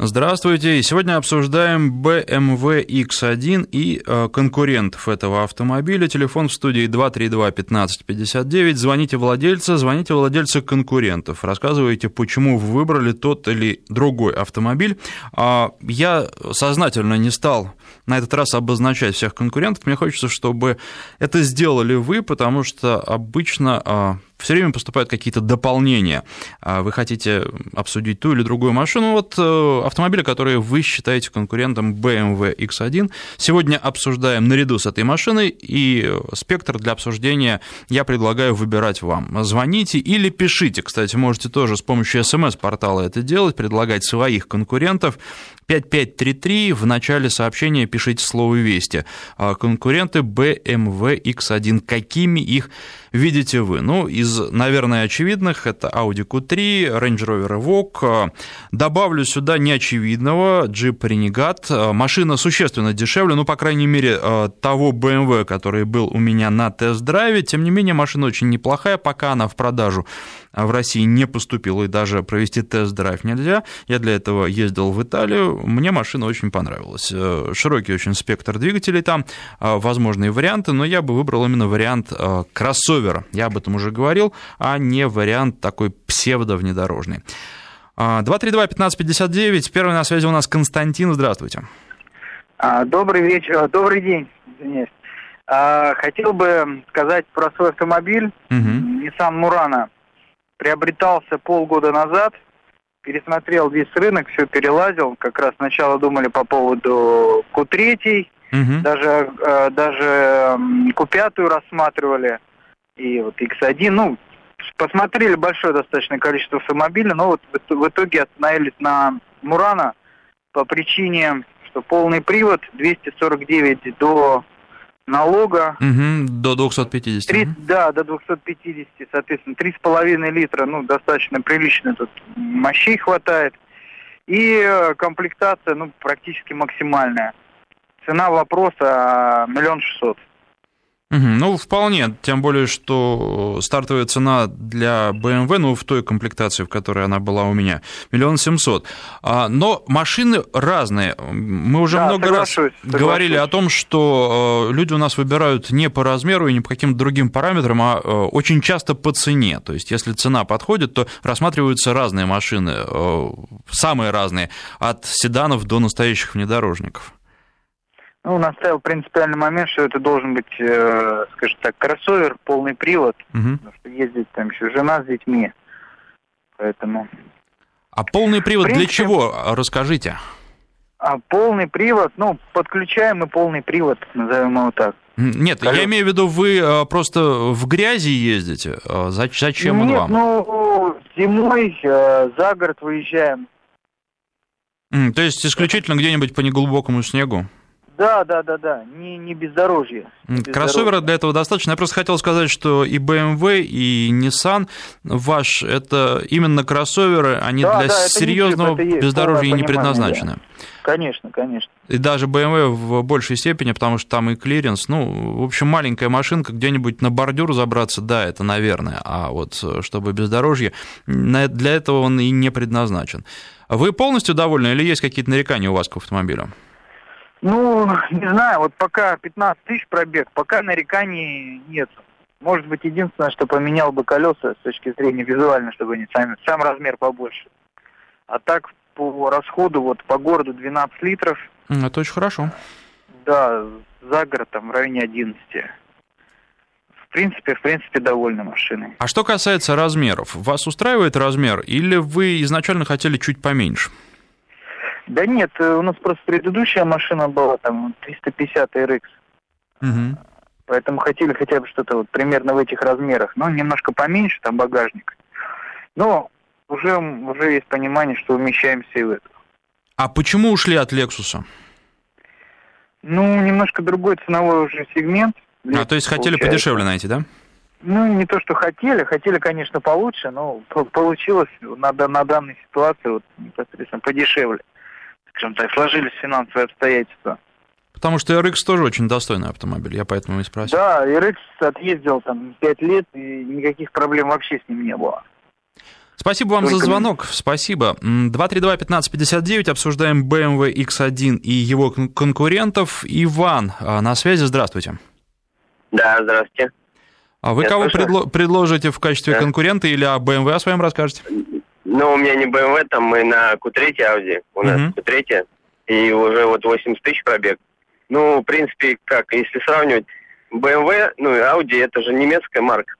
Здравствуйте. Сегодня обсуждаем BMW X1 и э, конкурентов этого автомобиля. Телефон в студии 232-1559. Звоните владельца, звоните владельца конкурентов. Рассказывайте, почему вы выбрали тот или другой автомобиль. А, я сознательно не стал на этот раз обозначать всех конкурентов. Мне хочется, чтобы это сделали вы, потому что обычно а, все время поступают какие-то дополнения. А вы хотите обсудить ту или другую машину. Вот э, автомобили, которые вы считаете конкурентом BMW X1. Сегодня обсуждаем наряду с этой машиной, и спектр для обсуждения я предлагаю выбирать вам. Звоните или пишите. Кстати, можете тоже с помощью смс-портала это делать, предлагать своих конкурентов. 5533 в начале сообщения пишите слово «Вести». А конкуренты BMW X1. Какими их видите вы? Ну, из, наверное, очевидных это Audi Q3, Range Rover Evoque. Добавлю сюда неочевидного Jeep Renegade. Машина существенно дешевле, ну, по крайней мере, того BMW, который был у меня на тест-драйве. Тем не менее, машина очень неплохая, пока она в продажу в России не поступила, и даже провести тест-драйв нельзя. Я для этого ездил в Италию, мне машина очень понравилась. Э, широкий очень спектр двигателей там, э, возможные варианты, но я бы выбрал именно вариант э, кроссовера, я об этом уже говорил, а не вариант такой псевдо-внедорожный. 232-1559, первый на связи у нас Константин, здравствуйте. А, добрый вечер, добрый день, извиняюсь. А, хотел бы сказать про свой автомобиль, угу. Nissan Murano приобретался полгода назад, пересмотрел весь рынок, все перелазил. Как раз сначала думали по поводу Q3, угу. даже, даже Q5 рассматривали, и вот X1. Ну, посмотрели большое достаточно количество автомобилей, но вот в итоге остановились на Мурана по причине, что полный привод 249 до налога. Угу, до 250. 3, угу. Да, до 250, соответственно, 3,5 литра, ну, достаточно прилично тут мощей хватает. И э, комплектация, ну, практически максимальная. Цена вопроса миллион шестьсот. Ну, вполне, тем более, что стартовая цена для BMW, ну, в той комплектации, в которой она была у меня, миллион семьсот. А, но машины разные. Мы уже да, много соглашусь, раз соглашусь. говорили о том, что э, люди у нас выбирают не по размеру и не по каким-то другим параметрам, а э, очень часто по цене. То есть, если цена подходит, то рассматриваются разные машины, э, самые разные, от седанов до настоящих внедорожников. Ну, наставил принципиальный момент, что это должен быть, э, скажем так, кроссовер, полный привод, угу. потому что ездит там еще жена с детьми, поэтому... А полный привод принципе, для чего? Расскажите. А полный привод, ну, подключаемый полный привод, назовем его так. Нет, Колес. я имею в виду, вы э, просто в грязи ездите. Э, зачем Нет, он вам? ну, зимой э, за город выезжаем. То есть исключительно где-нибудь по неглубокому снегу? Да, да, да, да, не, не бездорожье. Не Кроссовера для этого достаточно. Я просто хотел сказать, что и BMW, и Nissan ваш это именно кроссоверы, они да, для да, серьезного есть, бездорожья не предназначены. Да. Конечно, конечно. И даже BMW в большей степени, потому что там и клиренс, ну, в общем, маленькая машинка, где-нибудь на бордюр забраться, да, это наверное, а вот э, чтобы бездорожье, для этого он и не предназначен. Вы полностью довольны или есть какие-то нарекания у вас к автомобилю? Ну, не знаю, вот пока 15 тысяч пробег, пока нареканий нет. Может быть, единственное, что поменял бы колеса с точки зрения визуально, чтобы они сами, сам размер побольше. А так по расходу, вот по городу 12 литров. Это очень хорошо. Да, за город там в районе 11. В принципе, в принципе, довольны машиной. А что касается размеров, вас устраивает размер или вы изначально хотели чуть поменьше? Да нет, э, у нас просто предыдущая машина была, там, 350 RX. Угу. Поэтому хотели хотя бы что-то вот примерно в этих размерах. Ну, немножко поменьше, там, багажник. Но уже, уже есть понимание, что умещаемся и в это. А почему ушли от Lexus? Ну, немножко другой ценовой уже сегмент. А, то есть хотели получается. подешевле найти, да? Ну, не то, что хотели. Хотели, конечно, получше, но получилось на, на данной ситуации вот, непосредственно подешевле скажем так, сложились финансовые обстоятельства. Потому что RX тоже очень достойный автомобиль, я поэтому и спросил. Да, RX отъездил там 5 лет, и никаких проблем вообще с ним не было. Спасибо вам Только... за звонок, спасибо. 232-1559, обсуждаем BMW X1 и его конкурентов. Иван а, на связи, здравствуйте. Да, здравствуйте. А вы Я кого предло... предложите в качестве да. конкурента или о BMW о своем расскажете? Ну, у меня не BMW, там мы на Q3 Audi, у нас uh Q3, и уже вот 80 тысяч пробег. Ну, в принципе, как, если сравнивать, BMW, ну и Audi, это же немецкая марка.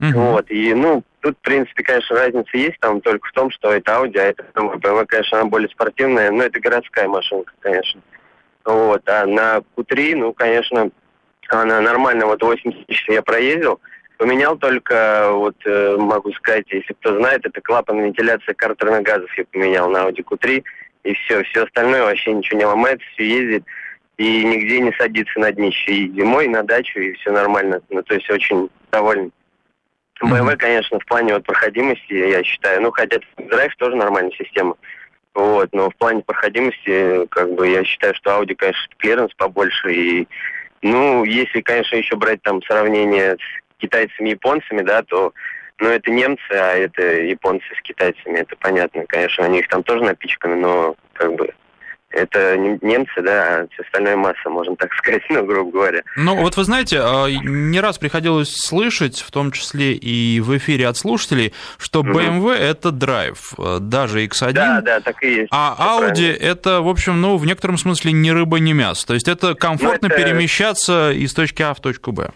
uh Вот, и, ну, тут, в принципе, конечно, разница есть там только в том, что это Audi, а это BMW, конечно, она более спортивная, но это городская машинка, конечно. Вот, а на Q3, ну, конечно, она нормально, вот 80 тысяч я проездил, Поменял только, вот э, могу сказать, если кто знает, это клапан вентиляции картерных газов я поменял на Audi Q3, и все, все остальное вообще ничего не ломается, все ездит, и нигде не садится на днище, и зимой, и на дачу, и все нормально, ну, то есть очень доволен. BMW, конечно, в плане вот проходимости, я считаю, ну, хотя драйв тоже нормальная система, вот, но в плане проходимости, как бы, я считаю, что Audi, конечно, клиренс побольше, и, ну, если, конечно, еще брать там сравнение с китайцами и японцами, да, то ну, это немцы, а это японцы с китайцами, это понятно. Конечно, они их там тоже напичканы, но как бы это немцы, да, а все остальная масса, можно так сказать, ну, грубо говоря. Ну, вот вы знаете, а, не раз приходилось слышать, в том числе и в эфире от слушателей, что BMW угу. это драйв, даже X1. Да, да, так и есть. А Audi правильно. это, в общем, ну, в некотором смысле не рыба, не мясо. То есть это комфортно ну, это... перемещаться из точки А в точку Б.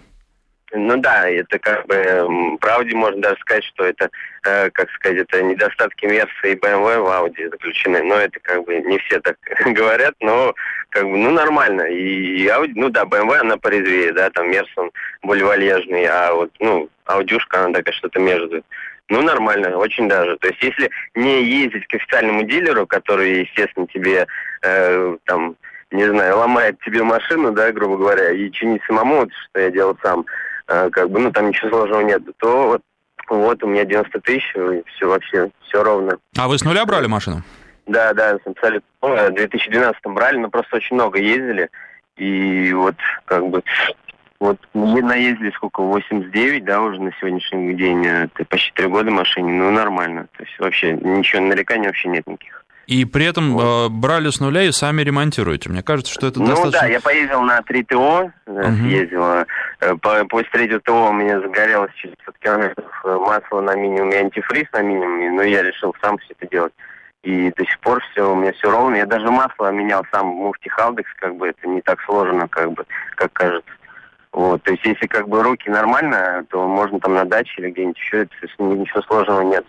Ну да, это как бы правде можно даже сказать, что это, э, как сказать, это недостатки Мерса и BMW в Audi заключены. Но это как бы не все так говорят, но как бы, ну нормально. И Audi, ну да, BMW она порезвее, да, там Мерс он более вальяжный, а вот, ну, Аудюшка она такая что-то между. Ну, нормально, очень даже. То есть, если не ездить к официальному дилеру, который, естественно, тебе э, там, не знаю, ломает тебе машину, да, грубо говоря, и чинить самому, вот, что я делал сам, как бы, ну, там ничего сложного нет, то вот, вот у меня 90 тысяч, все вообще, все ровно. А вы с нуля брали машину? Да, да, абсолютно. В 2012 брали, но просто очень много ездили. И вот, как бы, вот мы наездили сколько, 89, да, уже на сегодняшний день, это почти три года машине, ну, нормально. То есть вообще ничего, нареканий вообще нет никаких. И при этом вот. Э, брали с нуля и сами ремонтируете. Мне кажется, что это ну, достаточно... Ну да, я поездил на 3 ТО, угу. ездил. Э, после третьего ТО у меня загорелось через 500 километров масло на минимуме, антифриз на минимуме, но я решил сам все это делать. И до сих пор все, у меня все ровно. Я даже масло менял сам в муфте Халдекс, как бы это не так сложно, как бы, как кажется. Вот, то есть если как бы руки нормально, то можно там на даче или где-нибудь еще, это, ничего сложного нет.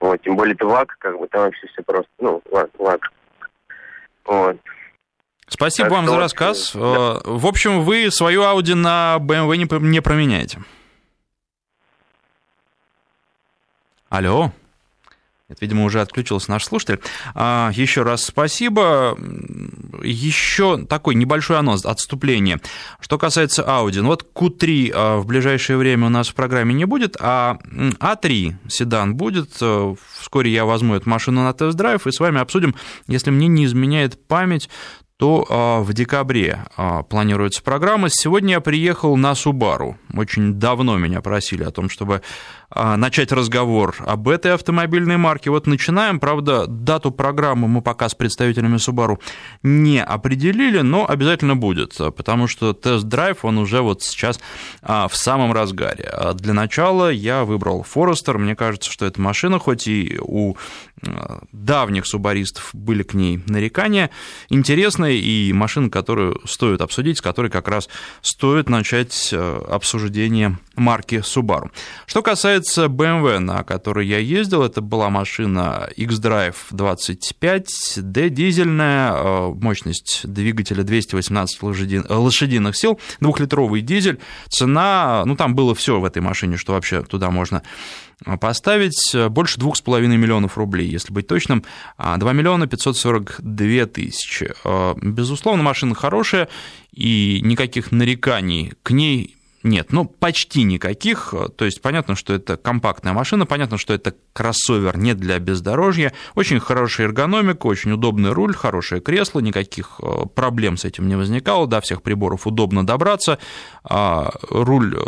Вот, тем более это ВАК, как бы там вообще все просто, ну, ВАК. ВАК. Вот. Спасибо так вам за рассказ. Да. Э, в общем, вы свою Audi на BMW не, не променяете. Алло. Это, видимо, уже отключился наш слушатель. А, еще раз спасибо. Еще такой небольшой анонс, отступление. Что касается Audi, ну вот Q3 а, в ближайшее время у нас в программе не будет, а А3 седан будет. Вскоре я возьму эту машину на тест-драйв и с вами обсудим, если мне не изменяет память, то а, в декабре а, планируется программа. Сегодня я приехал на Субару. Очень давно меня просили о том, чтобы а, начать разговор об этой автомобильной марке. Вот начинаем, правда, дату программы мы пока с представителями Subaru не определили, но обязательно будет, потому что тест-драйв, он уже вот сейчас а, в самом разгаре. Для начала я выбрал Forester, мне кажется, что эта машина, хоть и у а, давних субаристов были к ней нарекания, интересная и машина, которую стоит обсудить, с которой как раз стоит начать обсуждение марки Subaru. Что касается BMW, на которой я ездил, это была машина X-Drive 25D, дизельная, э, мощность двигателя 218 лошадиных сил, двухлитровый дизель, цена, ну там было все в этой машине, что вообще туда можно поставить. Больше двух с половиной миллионов рублей, если быть точным, 2 а, миллиона 542 тысячи. Э, безусловно, машина хорошая, и никаких нареканий к ней нет, ну, почти никаких. То есть понятно, что это компактная машина, понятно, что это кроссовер не для бездорожья. Очень хорошая эргономика, очень удобный руль, хорошее кресло, никаких э, проблем с этим не возникало. До всех приборов удобно добраться. А руль э,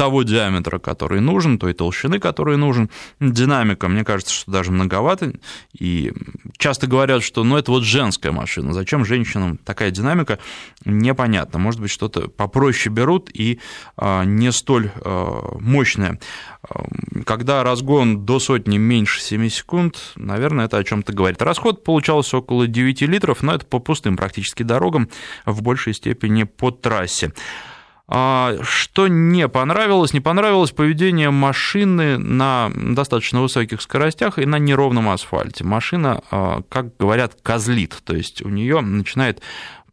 того диаметра, который нужен, той толщины, который нужен. Динамика, мне кажется, что даже многовато. И часто говорят, что ну, это вот женская машина. Зачем женщинам такая динамика? Непонятно. Может быть, что-то попроще берут и а, не столь а, мощное. Когда разгон до сотни меньше 7 секунд, наверное, это о чем-то говорит. Расход получался около 9 литров, но это по пустым практически дорогам, в большей степени по трассе. А что не понравилось? Не понравилось поведение машины на достаточно высоких скоростях и на неровном асфальте. Машина, а, как говорят, козлит, то есть у нее начинает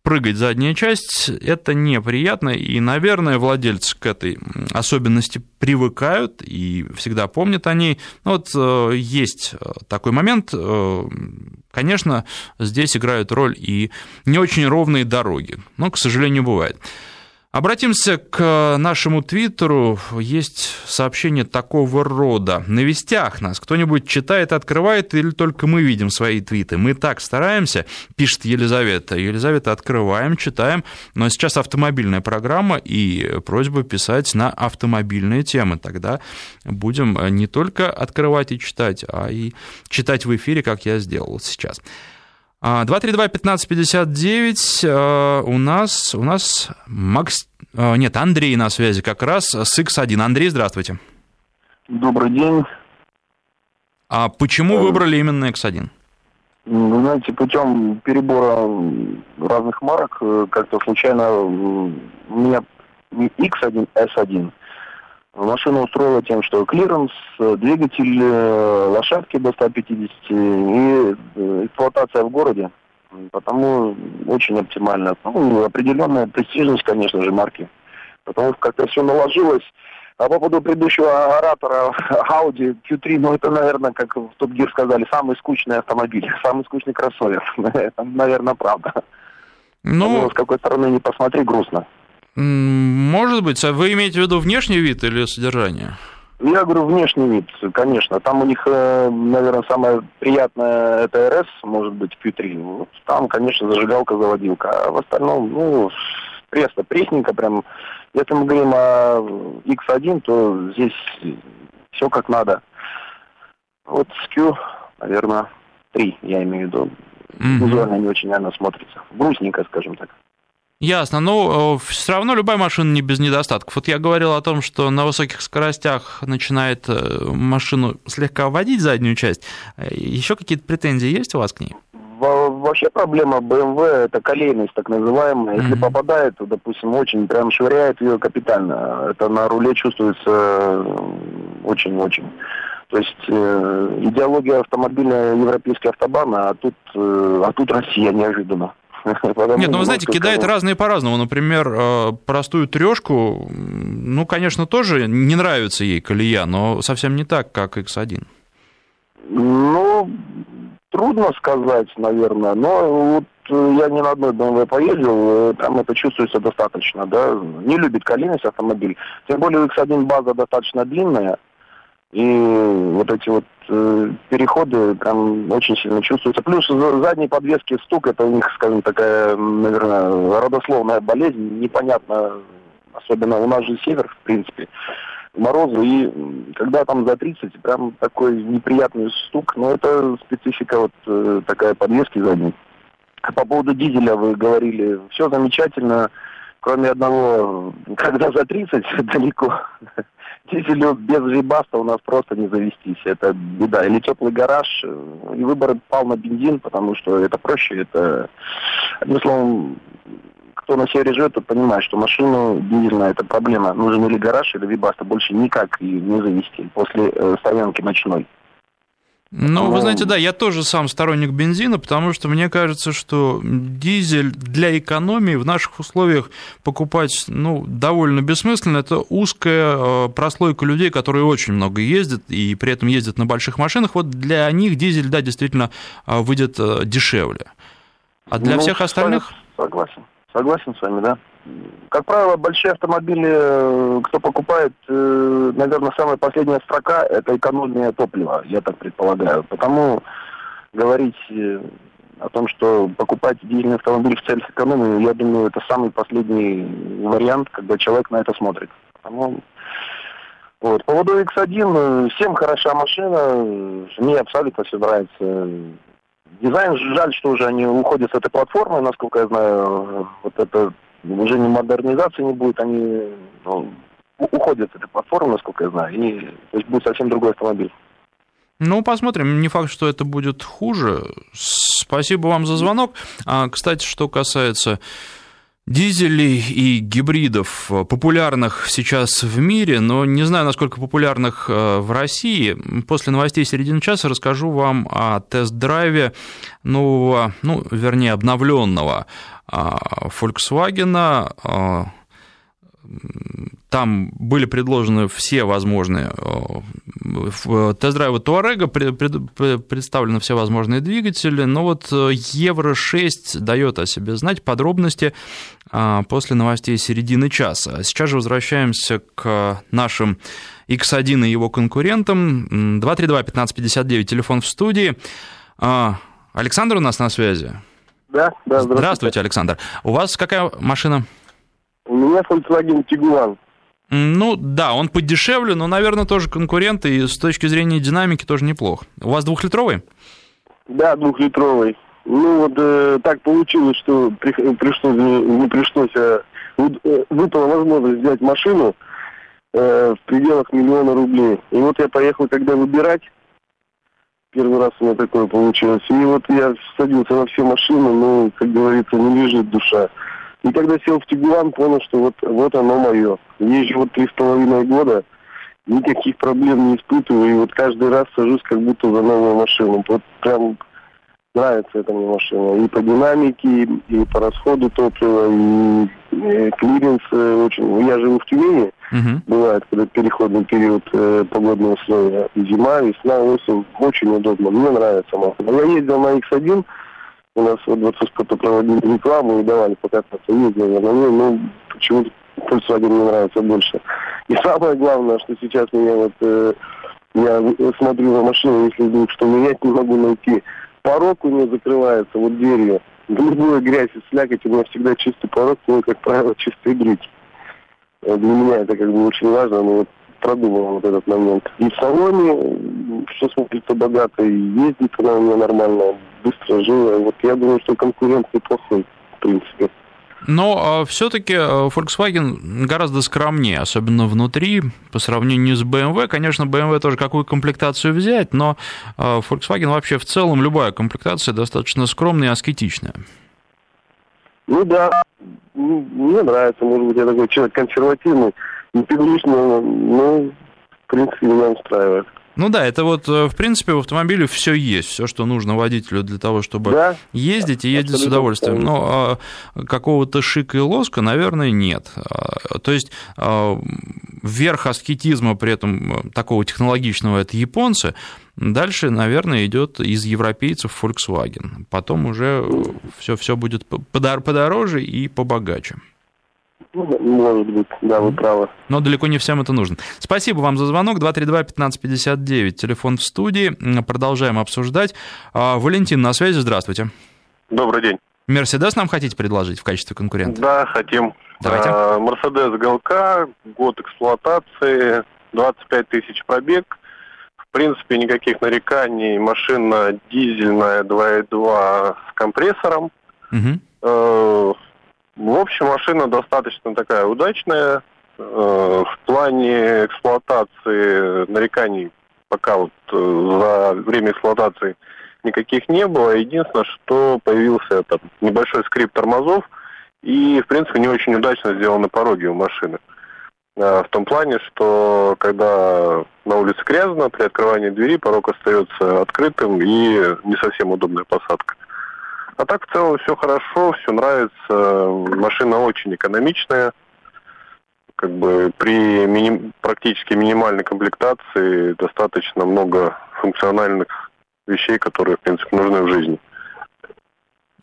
прыгать задняя часть, это неприятно, и, наверное, владельцы к этой особенности привыкают и всегда помнят о ней. Вот э, есть такой момент, э, конечно, здесь играют роль и не очень ровные дороги, но, к сожалению, бывает. Обратимся к нашему твиттеру. Есть сообщение такого рода. На вестях нас кто-нибудь читает, открывает, или только мы видим свои твиты? Мы так стараемся, пишет Елизавета. Елизавета, открываем, читаем. Но сейчас автомобильная программа и просьба писать на автомобильные темы. Тогда будем не только открывать и читать, а и читать в эфире, как я сделал сейчас. 232-1559 а, а, у нас, у нас Макс... А, нет, Андрей на связи как раз с X1. Андрей, здравствуйте. Добрый день. А почему выбрали именно X1? Вы знаете, путем перебора разных марок э, как-то случайно у меня не X1, S1 Машина устроила тем, что клиренс, двигатель, э, лошадки до 150 и э, эксплуатация в городе. Потому очень оптимально. Ну, определенная престижность, конечно же, марки. Потому что как-то все наложилось. А по поводу предыдущего оратора Audi Q3, ну это, наверное, как в Top Gear сказали, самый скучный автомобиль, самый скучный кроссовер. это, наверное, правда. Ну, с какой стороны не посмотри, грустно. Может быть. А вы имеете в виду внешний вид или содержание? Я говорю, внешний вид, конечно. Там у них, э, наверное, самое приятное это РС, может быть, Q3. Вот там, конечно, зажигалка, заводилка. А в остальном, ну, пресно, пресненько прям. Если мы говорим о X1, то здесь все как надо. Вот с Q, наверное, 3, я имею в виду. Mm-hmm. Визуально не очень, наверное, смотрится. Грустненько, скажем так. Ясно. Ну, э, все равно любая машина не без недостатков. Вот я говорил о том, что на высоких скоростях начинает э, машину слегка вводить заднюю часть. Э, Еще какие-то претензии есть у вас к ней? Вообще проблема BMW это колейность так называемая. Если mm-hmm. попадает, то, допустим, очень прям швыряет ее капитально. Это на руле чувствуется очень-очень. То есть э, идеология автомобиля европейский автобан, а тут, э, а тут Россия неожиданно. Нет, ну вы знаете, кидает разные по-разному. Например, э, простую трешку, ну, конечно, тоже не нравится ей колея, но совсем не так, как X1. Ну, трудно сказать, наверное, но вот э, я не на одной BMW поездил, э, там это чувствуется достаточно, да, не любит колейность автомобиль, тем более X1 база достаточно длинная, и вот эти вот э, переходы там очень сильно чувствуются. Плюс задние подвески стук, это у них, скажем, такая, наверное, родословная болезнь, непонятно, особенно у нас же север, в принципе, морозы, и когда там за 30, прям такой неприятный стук, но это специфика вот э, такая подвески задней. По поводу дизеля вы говорили, все замечательно, кроме одного, когда за 30 далеко, дизелю без вибаста у нас просто не завестись. Это беда. Или теплый гараж. И выбор пал на бензин, потому что это проще. Это, одним словом, кто на севере живет, тот понимает, что машину дизельная это проблема. Нужен или гараж, или вибаста. Больше никак и не завести после э, стоянки ночной. Ну, вы знаете, да, я тоже сам сторонник бензина, потому что мне кажется, что дизель для экономии в наших условиях покупать, ну, довольно бессмысленно. Это узкая э, прослойка людей, которые очень много ездят и при этом ездят на больших машинах. Вот для них дизель, да, действительно э, выйдет э, дешевле. А для ну, всех остальных... Согласен. Согласен с вами, да. Как правило, большие автомобили, э, кто покупает, э, наверное, самая последняя строка – это экономия топлива, я так предполагаю. Потому говорить э, о том, что покупать дизельный автомобиль в целях экономии, я думаю, это самый последний вариант, когда человек на это смотрит. Потому Вот. По поводу X1, всем хороша машина, мне абсолютно все нравится. Дизайн, жаль, что уже они уходят с этой платформы, насколько я знаю, вот это уже не модернизации не будет, они ну, уходят с этой платформы, насколько я знаю, и то есть будет совсем другой автомобиль. Ну, посмотрим. Не факт, что это будет хуже. Спасибо вам за звонок. А, кстати, что касается дизелей и гибридов, популярных сейчас в мире, но не знаю, насколько популярных э, в России. После новостей середины часа расскажу вам о тест-драйве нового, ну, вернее, обновленного Volkswagen а, там были предложены все возможные в тест-драйве Туарега представлены все возможные двигатели, но вот э, Евро-6 дает о себе знать подробности а, после новостей середины часа. Сейчас же возвращаемся к нашим X1 и его конкурентам. 232-1559, телефон в студии. А, Александр у нас на связи? Да, да, здравствуйте. Здравствуйте, Александр. У вас какая машина? У меня Volkswagen Tiguan. Ну да, он подешевле, но, наверное, тоже конкурент, и с точки зрения динамики тоже неплохо. У вас двухлитровый? Да, двухлитровый. Ну вот э, так получилось, что при, пришлось, не пришлось, а э, выпала возможность взять машину э, в пределах миллиона рублей. И вот я поехал, когда выбирать, первый раз у меня такое получилось. И вот я садился на все машины, но, как говорится, не лежит душа. И когда сел в Tiguan, понял, что вот, вот оно мое. Езжу вот три с половиной года, никаких проблем не испытываю, и вот каждый раз сажусь как будто за новую машину. Вот прям нравится эта мне машина. И по динамике, и по расходу топлива, и, и клиренс э, очень... Я живу в Тюмени, uh-huh. бывает, когда переходный период э, погодные условия. Зима, весна, осень. Очень удобно. Мне нравится машина. Я ездил на X1, у нас вот 20 проводили рекламу и давали покататься. Ездил я на ней, но почему-то Volkswagen мне нравится больше. И самое главное, что сейчас меня вот э, я смотрю на машину, если вдруг что менять не могу найти. Порог у нее закрывается вот дверью. Любую грязь и слякоть, у меня всегда чистый порог, ну, как правило, чистые брюки. Для меня это как бы очень важно, но вот продумал вот этот момент. И в салоне все смотрится богато, и ездит она у меня нормально, быстро, живо. Вот я думаю, что конкурент неплохой, в принципе. Но все-таки э, Volkswagen гораздо скромнее, особенно внутри, по сравнению с BMW. Конечно, BMW тоже какую комплектацию взять, но э, Volkswagen вообще в целом любая комплектация достаточно скромная и аскетичная. Ну да, мне нравится, может быть, я такой человек консервативный, непривычный, но, в принципе, меня устраивает. Ну да, это вот, э, в принципе, в автомобиле все есть, все, что нужно водителю для того, чтобы да, ездить и ездить с удовольствием. Но а, какого-то шика и лоска, наверное, нет. А, то есть а, верх аскетизма при этом э, такого технологичного это японцы. Дальше, наверное, идет из европейцев Volkswagen. Потом уже все, все будет подороже и побогаче. Ну, может быть, да, вы правы. Но далеко не всем это нужно. Спасибо вам за звонок. 232-1559, телефон в студии. Продолжаем обсуждать. А, Валентин на связи, здравствуйте. Добрый день. Мерседес нам хотите предложить в качестве конкурента? Да, хотим. Давайте. А, Мерседес ГЛК, год эксплуатации, 25 тысяч пробег. В принципе, никаких нареканий. Машина дизельная 2.2 с компрессором. Угу. В общем, машина достаточно такая удачная. Э, в плане эксплуатации нареканий пока вот э, за время эксплуатации никаких не было. Единственное, что появился там небольшой скрип тормозов и, в принципе, не очень удачно сделаны пороги у машины. Э, в том плане, что когда на улице грязно, при открывании двери порог остается открытым и не совсем удобная посадка. А так в целом все хорошо, все нравится. Машина очень экономичная. Как бы при мини... практически минимальной комплектации достаточно много функциональных вещей, которые, в принципе, нужны в жизни.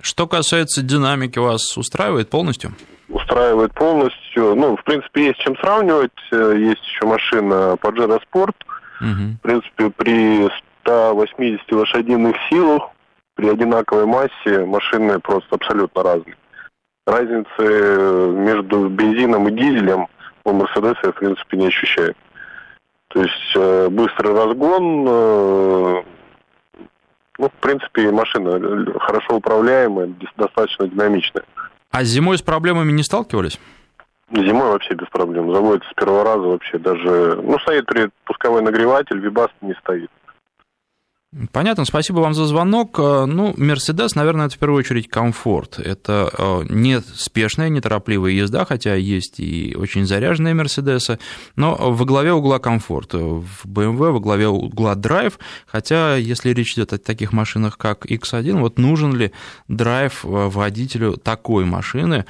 Что касается динамики, вас устраивает полностью? Устраивает полностью. Ну, в принципе, есть чем сравнивать. Есть еще машина Pajero Sport. Угу. В принципе, при 180 лошадиных силах при одинаковой массе машины просто абсолютно разные. Разницы между бензином и дизелем у Мерседеса я, в принципе, не ощущаю. То есть э, быстрый разгон, э, ну, в принципе, машина хорошо управляемая, достаточно динамичная. А зимой с проблемами не сталкивались? Зимой вообще без проблем. Заводится с первого раза вообще даже... Ну, стоит пусковой нагреватель, вибаст не стоит. Понятно, спасибо вам за звонок. Э, ну, Мерседес, наверное, это в первую очередь комфорт. Это э, не спешная, неторопливая езда, хотя есть и очень заряженные Мерседесы, но во главе угла комфорт. В BMW во главе угла драйв, хотя если речь идет о таких машинах, как X1, вот нужен ли драйв э, водителю такой машины?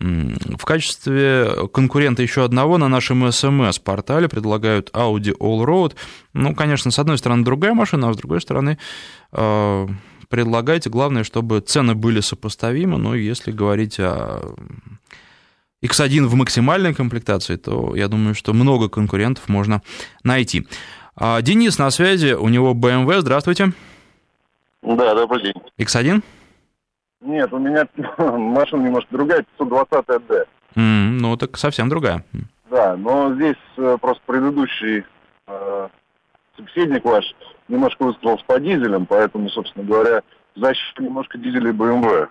В качестве конкурента еще одного на нашем SMS-портале предлагают Audi Allroad. Ну, конечно, с одной стороны другая машина, а с другой стороны э, предлагайте. Главное, чтобы цены были сопоставимы. Но если говорить о X1 в максимальной комплектации, то я думаю, что много конкурентов можно найти. А, Денис на связи, у него BMW. Здравствуйте. Да, добрый день. X1? Нет, у меня машина немножко другая, 520D. Mm, ну, так совсем другая. Да, но здесь э, просто предыдущий э, собеседник ваш немножко высказался по дизелям, поэтому, собственно говоря, защита немножко дизелей BMW.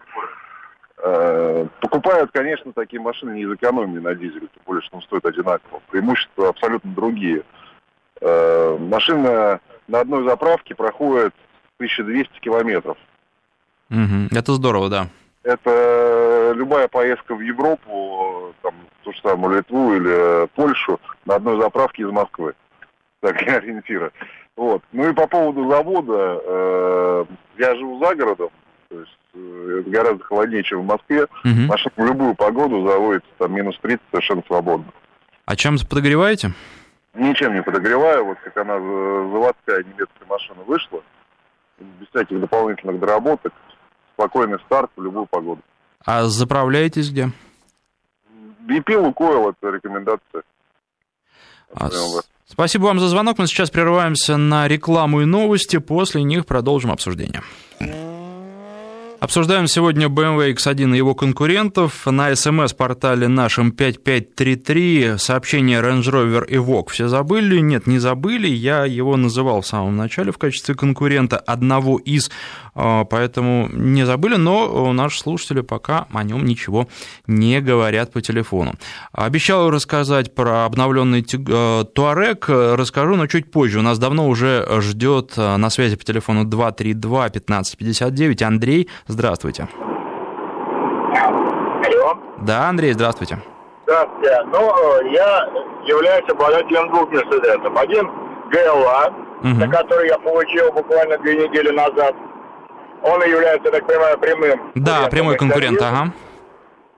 Э, покупают, конечно, такие машины не из экономии на дизеле, тем более, что он стоит одинаково. Преимущества абсолютно другие. Э, машина на одной заправке проходит 1200 километров. Угу. Это здорово, да. Это любая поездка в Европу, там, ту же самую Литву или Польшу на одной заправке из Москвы. Так, ориентира. Вот. Ну и по поводу завода, э, я живу за городом, то есть э, это гораздо холоднее, чем в Москве. Угу. Машина в любую погоду заводится там минус 30 совершенно свободно. А чем подогреваете? Ничем не подогреваю. Вот как она заводская немецкая машина вышла, без всяких дополнительных доработок, спокойный старт в любую погоду. А заправляетесь где? BP Лукойл, это рекомендация. А спасибо вам за звонок. Мы сейчас прерываемся на рекламу и новости. После них продолжим обсуждение. Обсуждаем сегодня BMW X1 и его конкурентов. На смс-портале нашем 5533 сообщение Range Rover Evoque все забыли? Нет, не забыли. Я его называл в самом начале в качестве конкурента одного из, поэтому не забыли, но наши слушатели пока о нем ничего не говорят по телефону. Обещал рассказать про обновленный Touareg, расскажу, но чуть позже. У нас давно уже ждет на связи по телефону 232 1559 Андрей. Здравствуйте. Алло. Да, Андрей, здравствуйте. Здравствуйте. Ну, я являюсь обладателем двух Мерседесов. Один ГЛА, угу. на который я получил буквально две недели назад. Он является, так понимаю, прямым. Да, прямой конкурент, ага.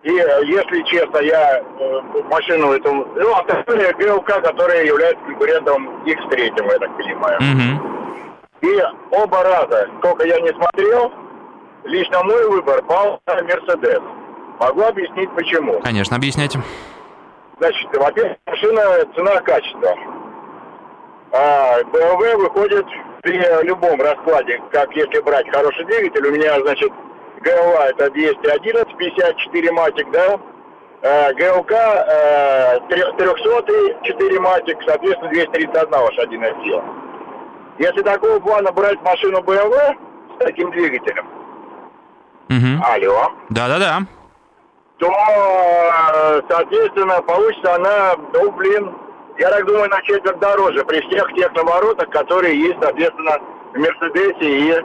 И, если честно, я э, машину эту... Ну, а второй ГЛК, который является конкурентом X3, я так понимаю. Угу. И оба раза, сколько я не смотрел, Лично мой выбор пал на Мерседес. Могу объяснить почему. Конечно, объясняйте. Значит, во-первых, машина цена-качество. А BMW выходит при любом раскладе, как если брать хороший двигатель, у меня, значит, ГЛА это 211, 54 матик, да, а, ГЛК 300, 4 матик, соответственно, 231 лошадиная сила. Если такого плана брать машину BMW с таким двигателем, Угу. Алло. Да-да-да. То, э, соответственно, получится она, ну, блин, я так думаю, на четверть дороже при всех тех наворотах, которые есть, соответственно, в Мерседесе и,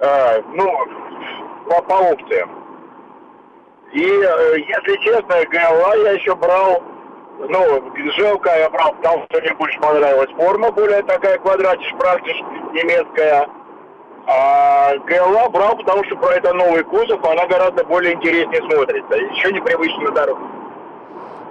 э, ну, по, по опциям. И, э, если честно, ГЛА я еще брал, ну, ЖЛК я брал, потому что мне больше понравилась форма, более такая квадратиш, практиш, немецкая. А ГЛА брал, потому что про это новый кузов, она гораздо более интереснее смотрится. Еще непривычно на дорогу.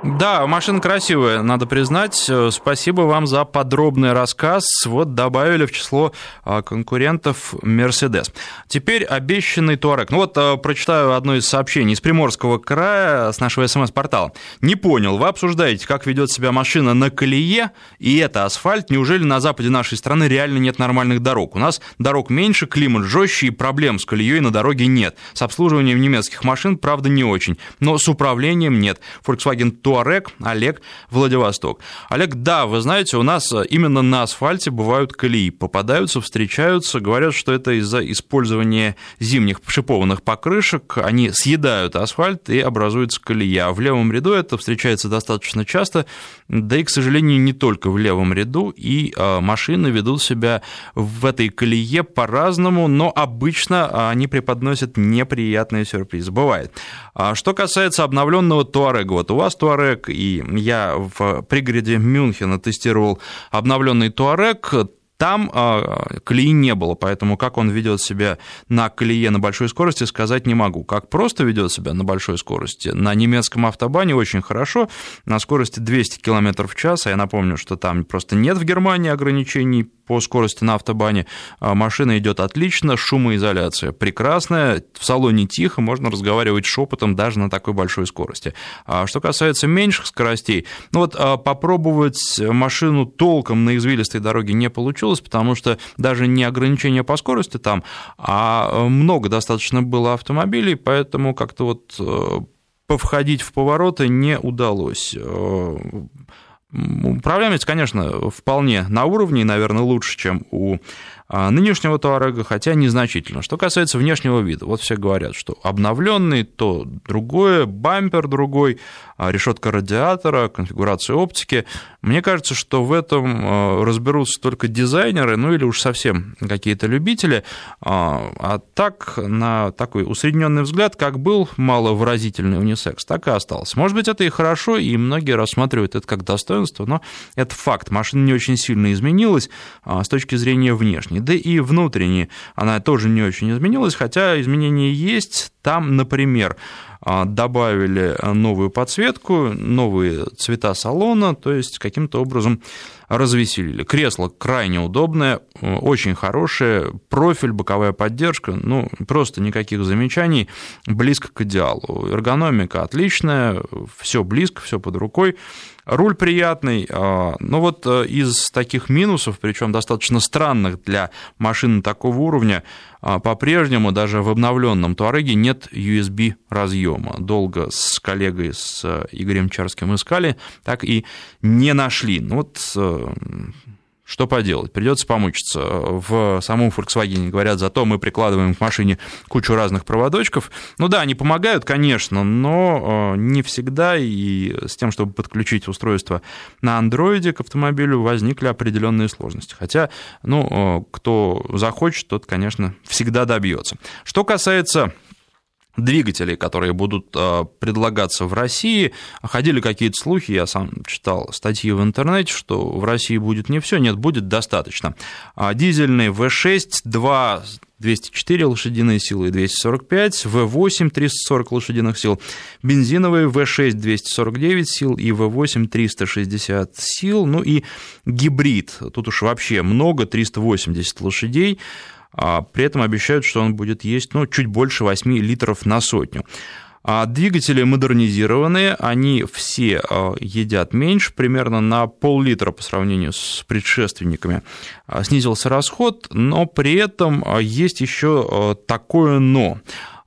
Да, машина красивая, надо признать. Спасибо вам за подробный рассказ. Вот добавили в число а, конкурентов Mercedes. Теперь обещанный Туарек. Ну вот а, прочитаю одно из сообщений из Приморского края с нашего СМС-портала. Не понял, вы обсуждаете, как ведет себя машина на колее, и это асфальт. Неужели на западе нашей страны реально нет нормальных дорог? У нас дорог меньше, климат жестче, и проблем с колеей на дороге нет. С обслуживанием немецких машин, правда, не очень. Но с управлением нет. Volkswagen Туарек Олег Владивосток. Олег, да, вы знаете, у нас именно на асфальте бывают колеи, попадаются, встречаются, говорят, что это из-за использования зимних шипованных покрышек, они съедают асфальт и образуется колея. В левом ряду это встречается достаточно часто, да и, к сожалению, не только в левом ряду, и а, машины ведут себя в этой колее по-разному, но обычно они преподносят неприятные сюрпризы. Бывает. А что касается обновленного Туарега, вот у вас Туарег, и я в пригороде Мюнхена тестировал обновленный Туарег, там э, колеи не было, поэтому как он ведет себя на колее на большой скорости, сказать не могу. Как просто ведет себя на большой скорости, на немецком автобане очень хорошо, на скорости 200 км в час, а я напомню, что там просто нет в Германии ограничений по скорости на автобане, а машина идет отлично, шумоизоляция прекрасная, в салоне тихо, можно разговаривать шепотом даже на такой большой скорости. А что касается меньших скоростей, ну вот а, попробовать машину толком на извилистой дороге не получилось, случилось, потому что даже не ограничение по скорости там, а э, много достаточно было автомобилей, поэтому как-то вот э, повходить в повороты не удалось. Э, управляемость, конечно, вполне на уровне, наверное, лучше, чем у нынешнего Туарега, хотя незначительно. Что касается внешнего вида, вот все говорят, что обновленный, то другое, бампер другой, а, решетка радиатора, конфигурация оптики. Мне кажется, что в этом а, разберутся только дизайнеры, ну или уж совсем какие-то любители. А, а так, на такой усредненный взгляд, как был маловыразительный унисекс, так и остался. Может быть, это и хорошо, и многие рассматривают это как достоинство, но это факт. Машина не очень сильно изменилась с точки зрения внешней. Да и внутренней она тоже не очень изменилась, хотя изменения есть. Там, например, а, добавили новую подсветку, новые цвета салона, то есть каким-то образом развеселили. Кресло крайне удобное, очень хорошее, профиль, боковая поддержка, ну, просто никаких замечаний, близко к идеалу. Эргономика отличная, все близко, все под рукой. Руль приятный, а, но вот э, из таких минусов, причем достаточно странных для машины такого уровня, а, по-прежнему даже в обновленном Туареге нет USB разъема. Долго с коллегой, с э, Игорем Чарским искали, так и не нашли. Ну вот э, что поделать, придется помучиться. В самом Volkswagen говорят, зато мы прикладываем к машине кучу разных проводочков. Ну да, они помогают, конечно, но э, не всегда, и с тем, чтобы подключить устройство на андроиде к автомобилю, возникли определенные сложности. Хотя, ну, э, кто захочет, тот, конечно, всегда добьется. Что касается двигателей, которые будут а, предлагаться в России. Ходили какие-то слухи, я сам читал статьи в интернете, что в России будет не все, нет, будет достаточно. А, дизельный V6, 2 204 лошадиные силы и 245, V8 340 лошадиных сил, бензиновый V6 249 сил и V8 360 сил, ну и гибрид, тут уж вообще много, 380 лошадей, при этом обещают, что он будет есть ну, чуть больше 8 литров на сотню. А двигатели модернизированные, они все а, едят меньше, примерно на пол-литра по сравнению с предшественниками. А, снизился расход, но при этом есть еще такое но.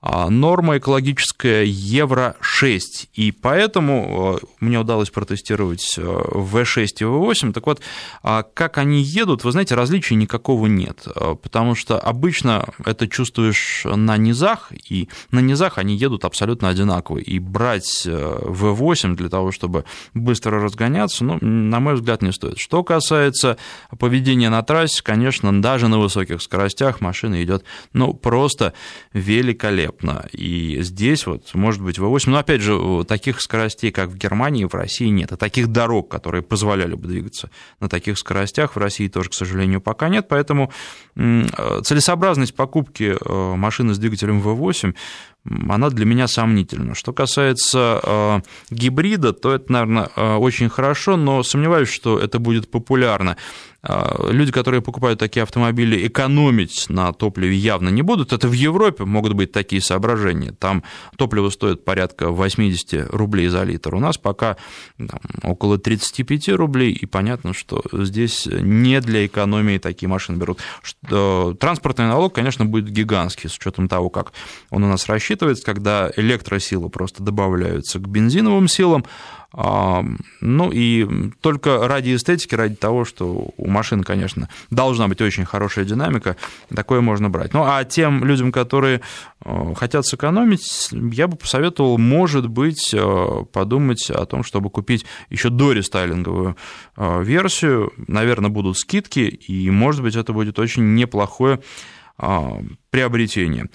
А, норма экологическая Евро-6, и поэтому э, мне удалось протестировать V6 э, и V8. Так вот, а как они едут, вы знаете, различий никакого нет, потому что обычно это чувствуешь на низах, и на низах они едут абсолютно одинаково, и брать V8 для того, чтобы быстро разгоняться, ну, на мой взгляд, не стоит. Что касается поведения на трассе, конечно, даже на высоких скоростях машина идет, ну, просто великолепно великолепно. И здесь вот, может быть, V8, но опять же, таких скоростей, как в Германии, в России нет. А таких дорог, которые позволяли бы двигаться на таких скоростях, в России тоже, к сожалению, пока нет. Поэтому целесообразность покупки э, машины с двигателем V8 она для меня сомнительна. Что касается э, гибрида, то это, наверное, э, очень хорошо, но сомневаюсь, что это будет популярно. Э, люди, которые покупают такие автомобили, экономить на топливе явно не будут. Это в Европе могут быть такие соображения. Там топливо стоит порядка 80 рублей за литр. У нас пока там, около 35 рублей, и понятно, что здесь не для экономии такие машины берут. Транспортный налог, конечно, будет гигантский, с учетом того, как он у нас рассчитан рассчитывается, когда электросилы просто добавляются к бензиновым силам, Ну и только ради эстетики, ради того, что у машин, конечно, должна быть очень хорошая динамика, такое можно брать. Ну а тем людям, которые э, хотят сэкономить, я бы посоветовал, может быть, э, подумать о том, чтобы купить еще дорестайлинговую э, версию. Наверное, будут скидки, и, может быть, это будет очень неплохое приобретение.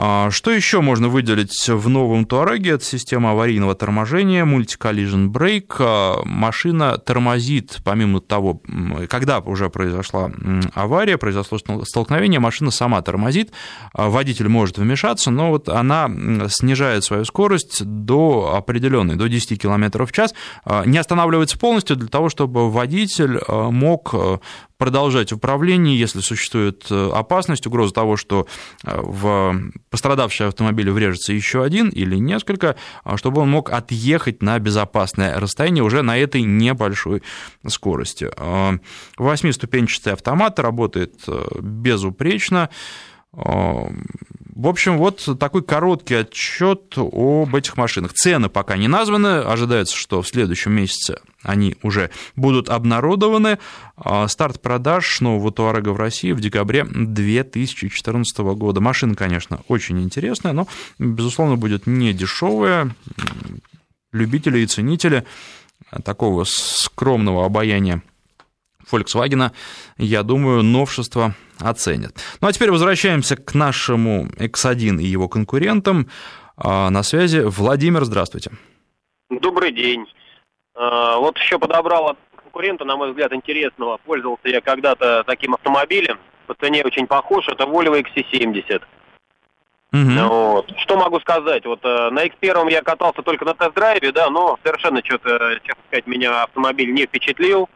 А, что еще можно выделить в новом Туареге? Это система аварийного торможения, Multi-Collision Brake. А, машина тормозит, помимо того, когда уже произошла авария, произошло столкновение, машина сама тормозит, а, водитель может вмешаться, но вот она снижает свою скорость до определенной, до 10 км в час, не останавливается полностью для того, чтобы водитель мог продолжать управление, если существует э, опасность, угроза того, что э, в пострадавший автомобиль врежется еще один или несколько, а чтобы он мог отъехать на безопасное расстояние уже на этой небольшой скорости. Э, восьмиступенчатый автомат работает безупречно. В общем, вот такой короткий отчет об этих машинах. Цены пока не названы, ожидается, что в следующем месяце они уже будут обнародованы. А старт продаж нового Туарега в России в декабре 2014 года. Машина, конечно, очень интересная, но, безусловно, будет не дешевая. Любители и ценители такого скромного обаяния Volkswagen, я думаю, новшество оценят. Ну а теперь возвращаемся к нашему X1 и его конкурентам. А, на связи Владимир, здравствуйте. Добрый день. А, вот еще подобрал от конкурента, на мой взгляд, интересного. Пользовался я когда-то таким автомобилем. По цене очень похож. Это Volvo XC70. Угу. Вот. Что могу сказать? Вот э, на X1 я катался только на тест-драйве, да, но совершенно что-то, честно сказать, меня автомобиль не впечатлил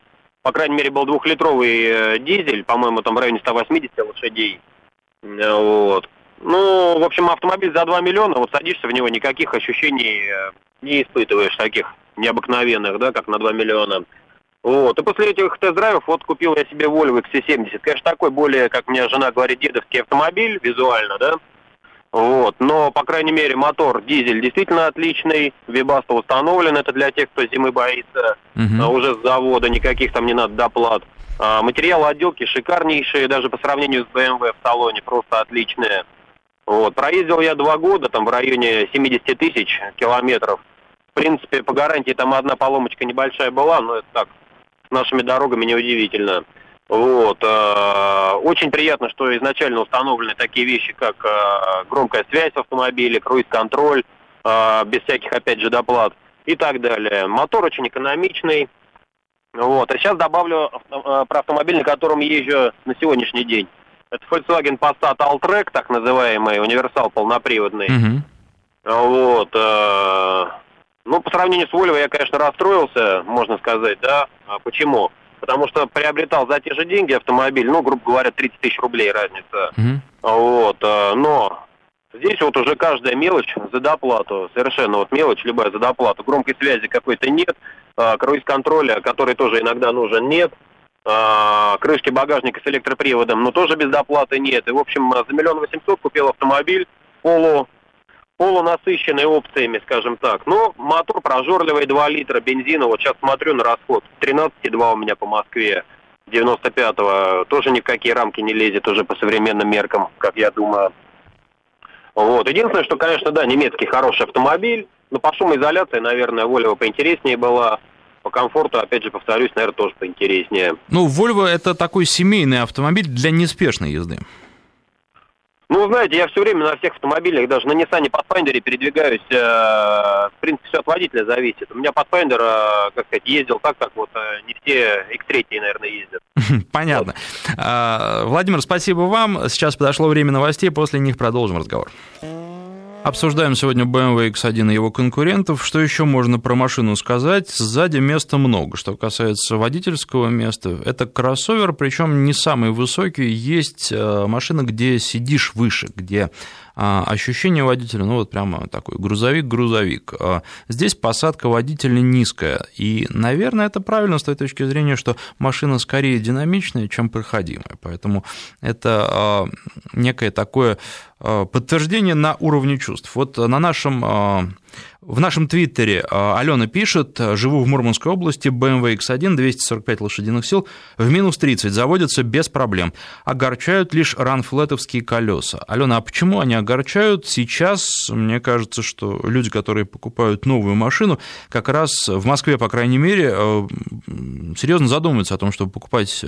по крайней мере, был двухлитровый э, дизель, по-моему, там в районе 180 лошадей. Э, вот. Ну, в общем, автомобиль за 2 миллиона, вот садишься в него, никаких ощущений э, не испытываешь таких необыкновенных, да, как на 2 миллиона. Вот. И после этих тест-драйвов вот купил я себе Volvo XC70. Конечно, такой более, как мне жена говорит, дедовский автомобиль визуально, да. Вот. Но, по крайней мере, мотор дизель действительно отличный. Вибаста установлен. Это для тех, кто зимы боится. Угу. Уже с завода. Никаких там не надо доплат. А, материалы отделки шикарнейшие. Даже по сравнению с BMW в салоне. Просто отличные. Вот. Проездил я два года. Там в районе 70 тысяч километров. В принципе, по гарантии там одна поломочка небольшая была. Но это так. С нашими дорогами неудивительно. Вот. Э, очень приятно, что изначально установлены такие вещи, как э, громкая связь в автомобиле, круиз-контроль, э, без всяких, опять же, доплат и так далее. Мотор очень экономичный. Вот. А сейчас добавлю про автомобиль, на котором езжу на сегодняшний день. Это Volkswagen Passat Alltrack, так называемый, универсал полноприводный. Mm-hmm. Вот. Ну, по сравнению с Volvo я, конечно, расстроился, можно сказать, да. А почему? Потому что приобретал за те же деньги автомобиль, ну, грубо говоря, 30 тысяч рублей разница. Mm-hmm. Вот, э, но здесь вот уже каждая мелочь за доплату, совершенно вот мелочь, любая за доплату. Громкой связи какой-то нет, э, круиз-контроля, который тоже иногда нужен, нет. Э, крышки багажника с электроприводом, но тоже без доплаты нет. И, в общем, за миллион восемьсот купил автомобиль полу полунасыщенный опциями, скажем так. Но мотор прожорливый, 2 литра бензина. Вот сейчас смотрю на расход. 13,2 у меня по Москве. 95-го тоже ни в какие рамки не лезет уже по современным меркам, как я думаю. Вот. Единственное, что, конечно, да, немецкий хороший автомобиль, но по шумоизоляции, наверное, Volvo поинтереснее была. По комфорту, опять же, повторюсь, наверное, тоже поинтереснее. Ну, Volvo это такой семейный автомобиль для неспешной езды. Ну, знаете, я все время на всех автомобилях, даже на Nissan Pathfinder передвигаюсь, э, в принципе, все от водителя зависит. У меня Pathfinder, э, как сказать, ездил так, как вот э, не все X3, наверное, ездят. Понятно. Вот. А, Владимир, спасибо вам. Сейчас подошло время новостей, после них продолжим разговор. Обсуждаем сегодня BMW X1 и его конкурентов. Что еще можно про машину сказать? Сзади места много. Что касается водительского места, это кроссовер, причем не самый высокий. Есть э, машина, где сидишь выше, где ощущение водителя, ну вот прямо такой грузовик-грузовик. А, здесь посадка водителя низкая, и, наверное, это правильно с той точки зрения, что машина скорее динамичная, чем проходимая, поэтому это а, некое такое подтверждение на уровне чувств. Вот на нашем В нашем твиттере Алена пишет, живу в Мурманской области, BMW X1, 245 лошадиных сил, в минус 30, заводится без проблем. Огорчают лишь ранфлетовские колеса. Алена, а почему они огорчают? Сейчас, мне кажется, что люди, которые покупают новую машину, как раз в Москве, по крайней мере, серьезно задумываются о том, чтобы покупать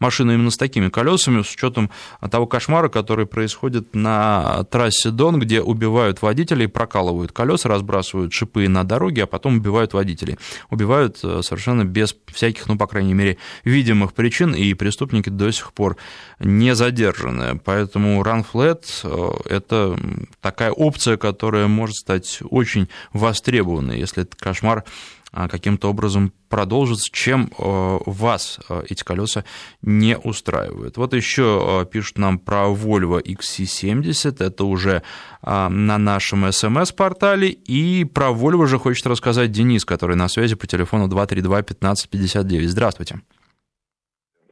машину именно с такими колесами, с учетом того кошмара, который происходит на трассе Дон, где убивают водителей, прокалывают колеса, разбрасывают шипы на дороге, а потом убивают водителей. Убивают э, совершенно без всяких, ну, по крайней мере, видимых причин, и преступники до сих пор не задержаны. Поэтому Run Flat э, – это такая опция, которая может стать очень востребованной, если этот кошмар каким-то образом продолжится, чем э, вас э, эти колеса не устраивают. Вот еще э, пишут нам про Volvo XC70, это уже на нашем смс-портале, и про Volvo же хочет рассказать Денис, который на связи по телефону 232-1559. Здравствуйте.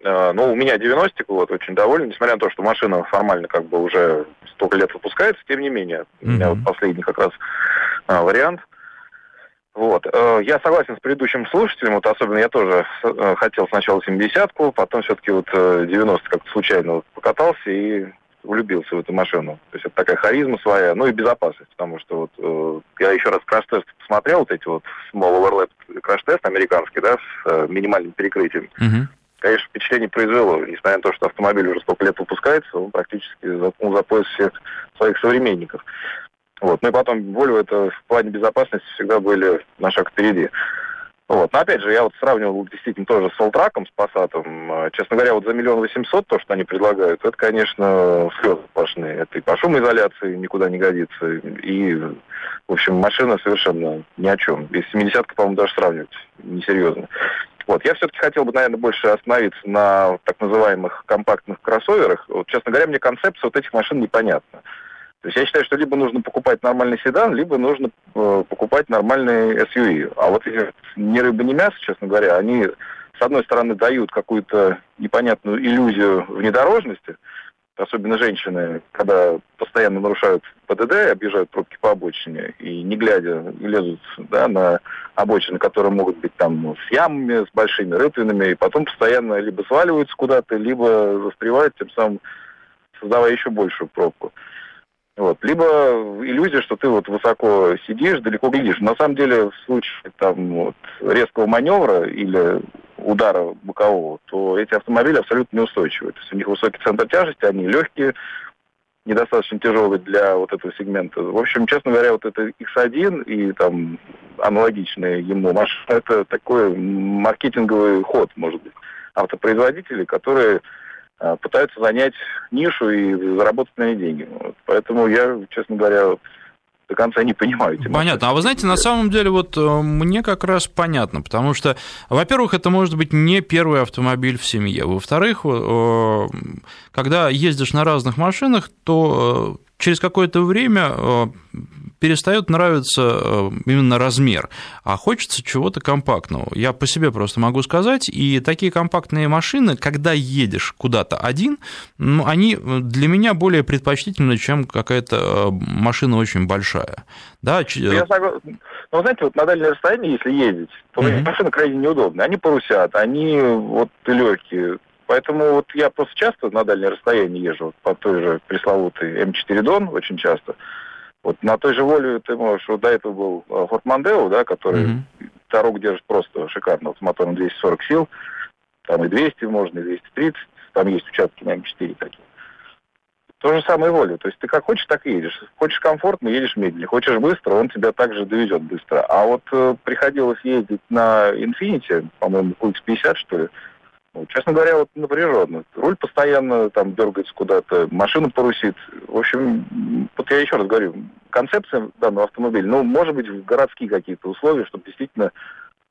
Ну, у меня 90 вот, очень доволен, несмотря на то, что машина формально как бы уже столько лет выпускается, тем не менее, mm-hmm. у меня вот последний как раз вариант – вот. Э, я согласен с предыдущим слушателем, вот особенно я тоже э, хотел сначала 70-ку, потом все-таки вот 90 э, как-то случайно вот покатался и влюбился в эту машину. То есть это такая харизма своя, ну и безопасность, потому что вот я еще раз краш-тест посмотрел, вот эти вот Small Overlap краш-тест американский, да, с минимальным перекрытием. Uh-huh. Конечно, впечатление произвело, несмотря на то, что автомобиль уже столько лет выпускается, он практически заткнул за пояс всех своих современников. Вот. Ну и потом Volvo это в плане безопасности всегда были на шаг впереди. Вот. Но опять же, я вот сравнивал действительно тоже с Солтраком, с Пассатом. А, честно говоря, вот за миллион восемьсот то, что они предлагают, это, конечно, слезы сплошные. Это и по шумоизоляции никуда не годится. И, в общем, машина совершенно ни о чем. И 70 по-моему, даже сравнивать несерьезно. Вот. Я все-таки хотел бы, наверное, больше остановиться на так называемых компактных кроссоверах. Вот, честно говоря, мне концепция вот этих машин непонятна. То есть я считаю, что либо нужно покупать нормальный седан, либо нужно э, покупать нормальный SUV. А вот эти ни рыба, ни мясо, честно говоря, они, с одной стороны, дают какую-то непонятную иллюзию внедорожности, особенно женщины, когда постоянно нарушают ПДД, объезжают пробки по обочине и не глядя лезут да, на обочины, которые могут быть там с ямами, с большими рытвинами, и потом постоянно либо сваливаются куда-то, либо застревают, тем самым создавая еще большую пробку. Вот. Либо иллюзия, что ты вот высоко сидишь, далеко глядишь. На самом деле, в случае там, вот, резкого маневра или удара бокового, то эти автомобили абсолютно неустойчивы. То есть у них высокий центр тяжести, они легкие, недостаточно тяжелые для вот этого сегмента. В общем, честно говоря, вот это X1 и там аналогичные ему машины, это такой маркетинговый ход, может быть, автопроизводителей, которые пытаются занять нишу и заработать на ней деньги. Вот. Поэтому я, честно говоря, до конца не понимаю. Понятно. А вы знаете, на самом деле, вот э, мне как раз понятно, потому что, во-первых, это может быть не первый автомобиль в семье. Во-вторых, э, когда ездишь на разных машинах, то э, через какое-то время перестает нравиться э, именно размер, а хочется чего-то компактного. Я по себе просто могу сказать, и такие компактные машины, когда едешь куда-то один, ну, они для меня более предпочтительны, чем какая-то э, машина очень большая. Да, ну, я согласен. Но знаете, вот на дальнее расстояние, если ездить, то mm-hmm. машины крайне неудобные. Они порусят, они вот легкие. Поэтому вот я просто часто на дальнее расстояние езжу по той же пресловутой М4 Дон очень часто. Вот на той же воле ты можешь, вот до этого был э, Форд Мандео, да, который mm-hmm. дорогу держит просто шикарно, вот с мотором 240 сил, там и 200 можно, и 230, там есть участки на М4 такие. То же самое воля. То есть ты как хочешь, так и едешь. Хочешь комфортно, едешь медленнее. Хочешь быстро, он тебя также доведет быстро. А вот э, приходилось ездить на Infiniti, по-моему, QX50, что ли, Честно говоря, вот напряженно. Руль постоянно там дергается куда-то, машину порусит. В общем, вот я еще раз говорю, концепция данного автомобиля, ну, может быть, в городские какие-то условия, чтобы действительно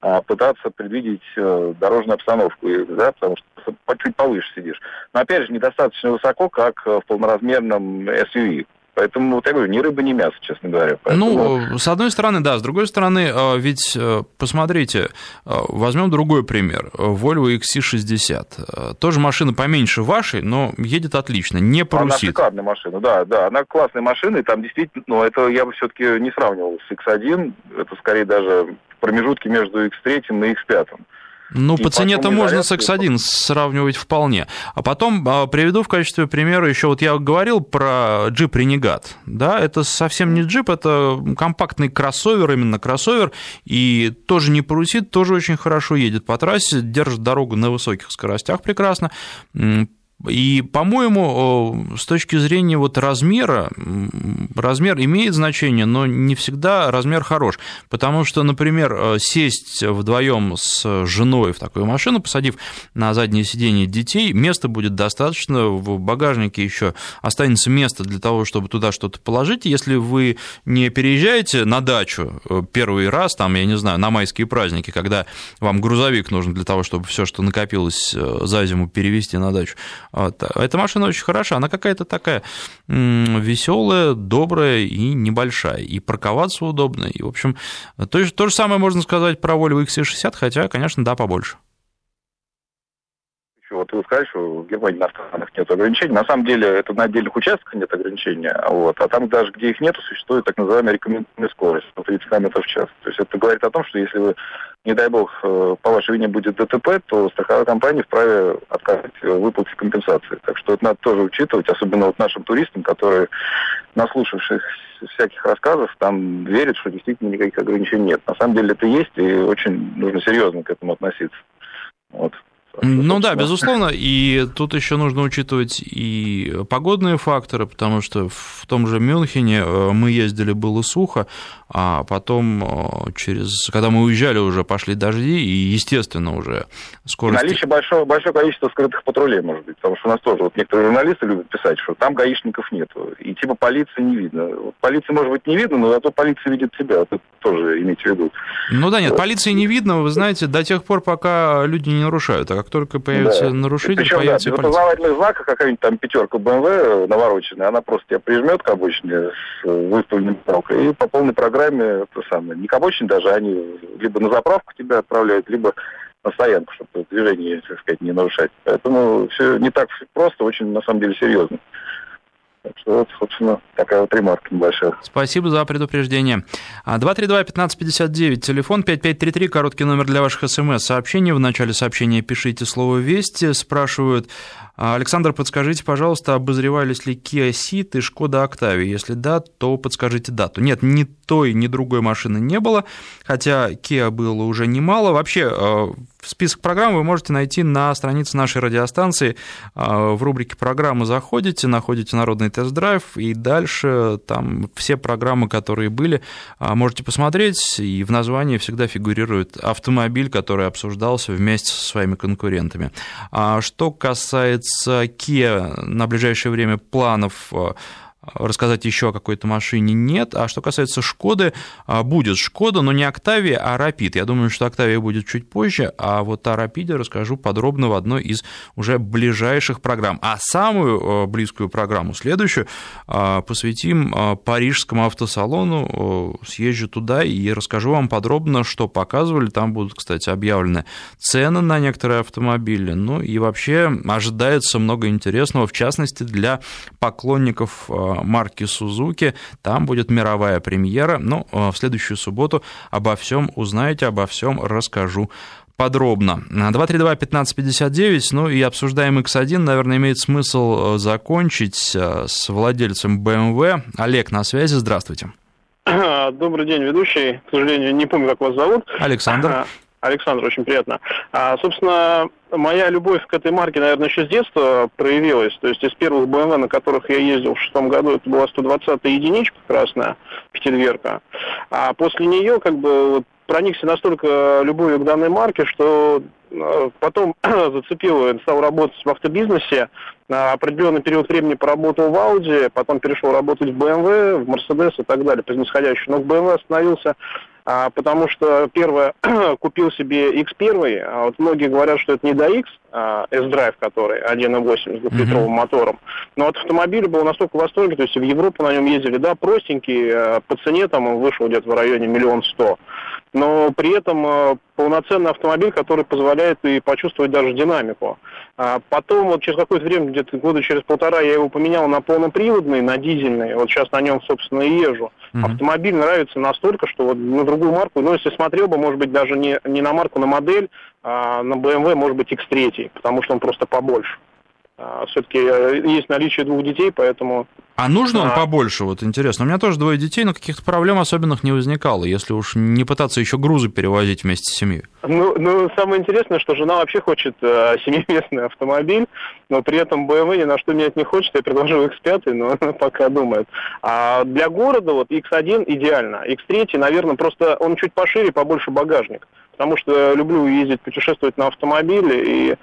а, пытаться предвидеть а, дорожную обстановку, да, потому что чуть повыше сидишь. Но опять же, недостаточно высоко, как в полноразмерном SUV. Поэтому, вот я говорю, ни рыба, ни мясо, честно говоря. Поэтому... Ну, с одной стороны, да, с другой стороны, э, ведь, э, посмотрите, возьмем другой пример. Volvo XC60. Тоже машина поменьше вашей, но едет отлично, не парусит. Она шикарная машина, да, да, она классная машина, и там действительно, ну, это я бы все-таки не сравнивал с X1, это скорее даже промежутки между X3 и X5. Ну, и по цене-то можно с X1 сравнивать вполне. А потом а, приведу в качестве примера еще, вот я говорил про Jeep Renegade, да, это совсем не Jeep, это компактный кроссовер, именно кроссовер, и тоже не парусит, тоже очень хорошо едет по трассе, держит дорогу на высоких скоростях прекрасно, и, по-моему, с точки зрения вот размера, размер имеет значение, но не всегда размер хорош. Потому что, например, э, сесть вдвоем с женой в такую машину, посадив на заднее сиденье детей, места будет достаточно, в багажнике еще останется место для того, чтобы туда что-то положить. Если вы не переезжаете на дачу э, первый раз, там, я не знаю, на майские праздники, когда вам грузовик нужен для того, чтобы все, что накопилось э, за зиму, перевести на дачу, вот. Эта машина очень хороша, она какая-то такая веселая, добрая и небольшая, и парковаться удобно, и, в общем, то, то же самое можно сказать про Volvo XC60, хотя, конечно, да, побольше. Вот вы сказали, что в Германии на странах нет ограничений. На самом деле это на отдельных участках нет ограничения, вот, а там даже, где их нет, существует так называемая рекомендованная скорость, 30 км в час. То есть это говорит о том, что если вы не дай бог, э, по вашей вине будет ДТП, то страховая компания вправе отказать в выплате компенсации. Так что это надо тоже учитывать, особенно вот нашим туристам, которые, наслушавшись всяких рассказов, там верят, что действительно никаких ограничений нет. На самом деле это есть, и очень нужно серьезно к этому относиться. Вот. Ну да, безусловно, и тут еще нужно учитывать и погодные факторы, потому что в том же Мюнхене э, мы ездили, было сухо, а потом э, через, когда мы уезжали, уже пошли дожди, и, естественно, уже скорость... И наличие большого, большое количество скрытых патрулей, может быть, потому что у нас тоже, вот некоторые журналисты любят писать, что там гаишников нет, и типа полиции не видно. Полиции, может быть, не видно, но зато полиция видит тебя, это тоже имейте в виду. Ну да, нет, полиции не видно, вы знаете, до тех пор, пока люди не нарушают, а как только появится да. нарушитель, Причем, появится да, без опознавательных знаков какая-нибудь там пятерка БМВ навороченная, она просто тебя прижмет к обочине с выставленной палкой и по полной программе, то самое, не к обочине даже, они либо на заправку тебя отправляют, либо на стоянку, чтобы движение, так сказать, не нарушать. Поэтому все не так просто, очень на самом деле серьезно. Так что вот, собственно, такая вот ремарка небольшая. Спасибо за предупреждение. 232-1559, а, телефон 5533, короткий номер для ваших смс-сообщений. В начале сообщения пишите слово «Вести». Спрашивают, Александр, подскажите, пожалуйста, обозревались ли Kia Ceed и Skoda Octavia? Если да, то подскажите дату. Нет, ни той, ни другой машины не было, хотя Kia было уже немало. Вообще, а, Список программ вы можете найти на странице нашей радиостанции. А, в рубрике «Программы» заходите, находите «Народный тест-драйв», и дальше там все программы, которые были, а, можете посмотреть, и в названии всегда фигурирует автомобиль, который обсуждался вместе со своими конкурентами. А что касается Kia, на ближайшее время планов рассказать еще о какой-то машине нет. А что касается Шкоды, а, будет Шкода, но не Октавия, а Рапид. Я думаю, что Октавия будет чуть позже, а вот о Рапиде расскажу подробно в одной из уже ближайших программ. А самую а, близкую программу, следующую, а, посвятим парижскому автосалону. Съезжу туда и расскажу вам подробно, что показывали. Там будут, кстати, объявлены цены на некоторые автомобили. Ну и вообще ожидается много интересного, в частности, для поклонников марки Suzuki. Там будет мировая премьера. Ну, э, в следующую субботу обо всем узнаете, обо всем расскажу подробно. 232-1559, ну и обсуждаем X1, наверное, имеет смысл э, закончить э, с владельцем BMW. Олег на связи, здравствуйте. Добрый день, ведущий. К сожалению, не помню, как вас зовут. Александр. Александр, очень приятно. А, собственно, моя любовь к этой марке, наверное, еще с детства проявилась. То есть из первых BMW, на которых я ездил в шестом году, это была 120-я единичка красная, пятидверка. А после нее, как бы, вот, проникся настолько любовью к данной марке, что потом зацепил, стал работать в автобизнесе, на определенный период времени поработал в Audi, потом перешел работать в BMW, в Mercedes и так далее, по Но в BMW остановился а, потому что первое, купил себе X1, а вот многие говорят, что это не до X, S-Drive, который 1.8 с двухлитровым mm-hmm. мотором, но от автомобиля был настолько в восторге, то есть в Европу на нем ездили, да, простенький, а по цене там он вышел где-то в районе миллион сто, но при этом а, полноценный автомобиль, который позволяет и почувствовать даже динамику. А потом, вот через какое-то время, где-то года через полтора, я его поменял на полноприводный, на дизельный, вот сейчас на нем, собственно, и езжу. Mm-hmm. Автомобиль нравится настолько, что вот на другую марку, ну, если смотрел бы, может быть, даже не, не на марку, на модель, а на BMW, может быть, X3, потому что он просто побольше. А, Все-таки э, есть наличие двух детей, поэтому... А нужно он а... побольше, вот интересно. У меня тоже двое детей, но каких-то проблем особенных не возникало, если уж не пытаться еще грузы перевозить вместе с семьей. Ну, ну самое интересное, что жена вообще хочет э, семиместный автомобиль, но при этом BMW ни на что менять не хочет. Я предложил X5, но она пока думает. А для города вот X1 идеально. X3, наверное, просто он чуть пошире, побольше багажник потому что люблю ездить, путешествовать на автомобиле, и,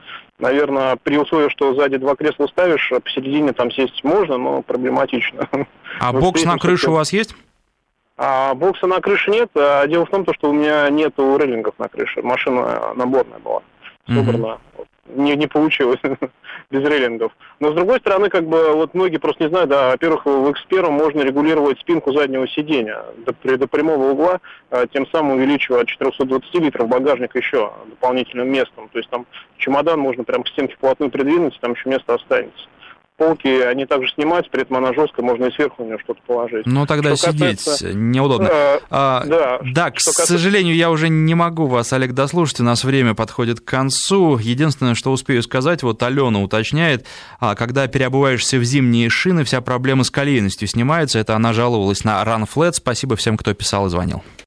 наверное, при условии, что сзади два кресла ставишь, а посередине там сесть можно, но проблематично. А бокс на крыше у вас есть? А бокса на крыше нет. А дело в том, что у меня нету рейлингов на крыше. Машина наборная была, собрана. Mm-hmm не, не получилось без рейлингов. Но с другой стороны, как бы вот многие просто не знают, да, во-первых, в X1 можно регулировать спинку заднего сидения до, до прямого угла, а, тем самым увеличивая от 420 литров багажник еще дополнительным местом. То есть там чемодан можно прям к стенке вплотную придвинуть, там еще место останется полки, они также снимаются, при этом она жесткая, можно и сверху у нее что-то положить. Ну, тогда что сидеть касается... неудобно. Э, а, да, да к касается... сожалению, я уже не могу вас, Олег, дослушать, у нас время подходит к концу. Единственное, что успею сказать, вот Алена уточняет, а, когда переобуваешься в зимние шины, вся проблема с колейностью снимается, это она жаловалась на Run Flat. Спасибо всем, кто писал и звонил.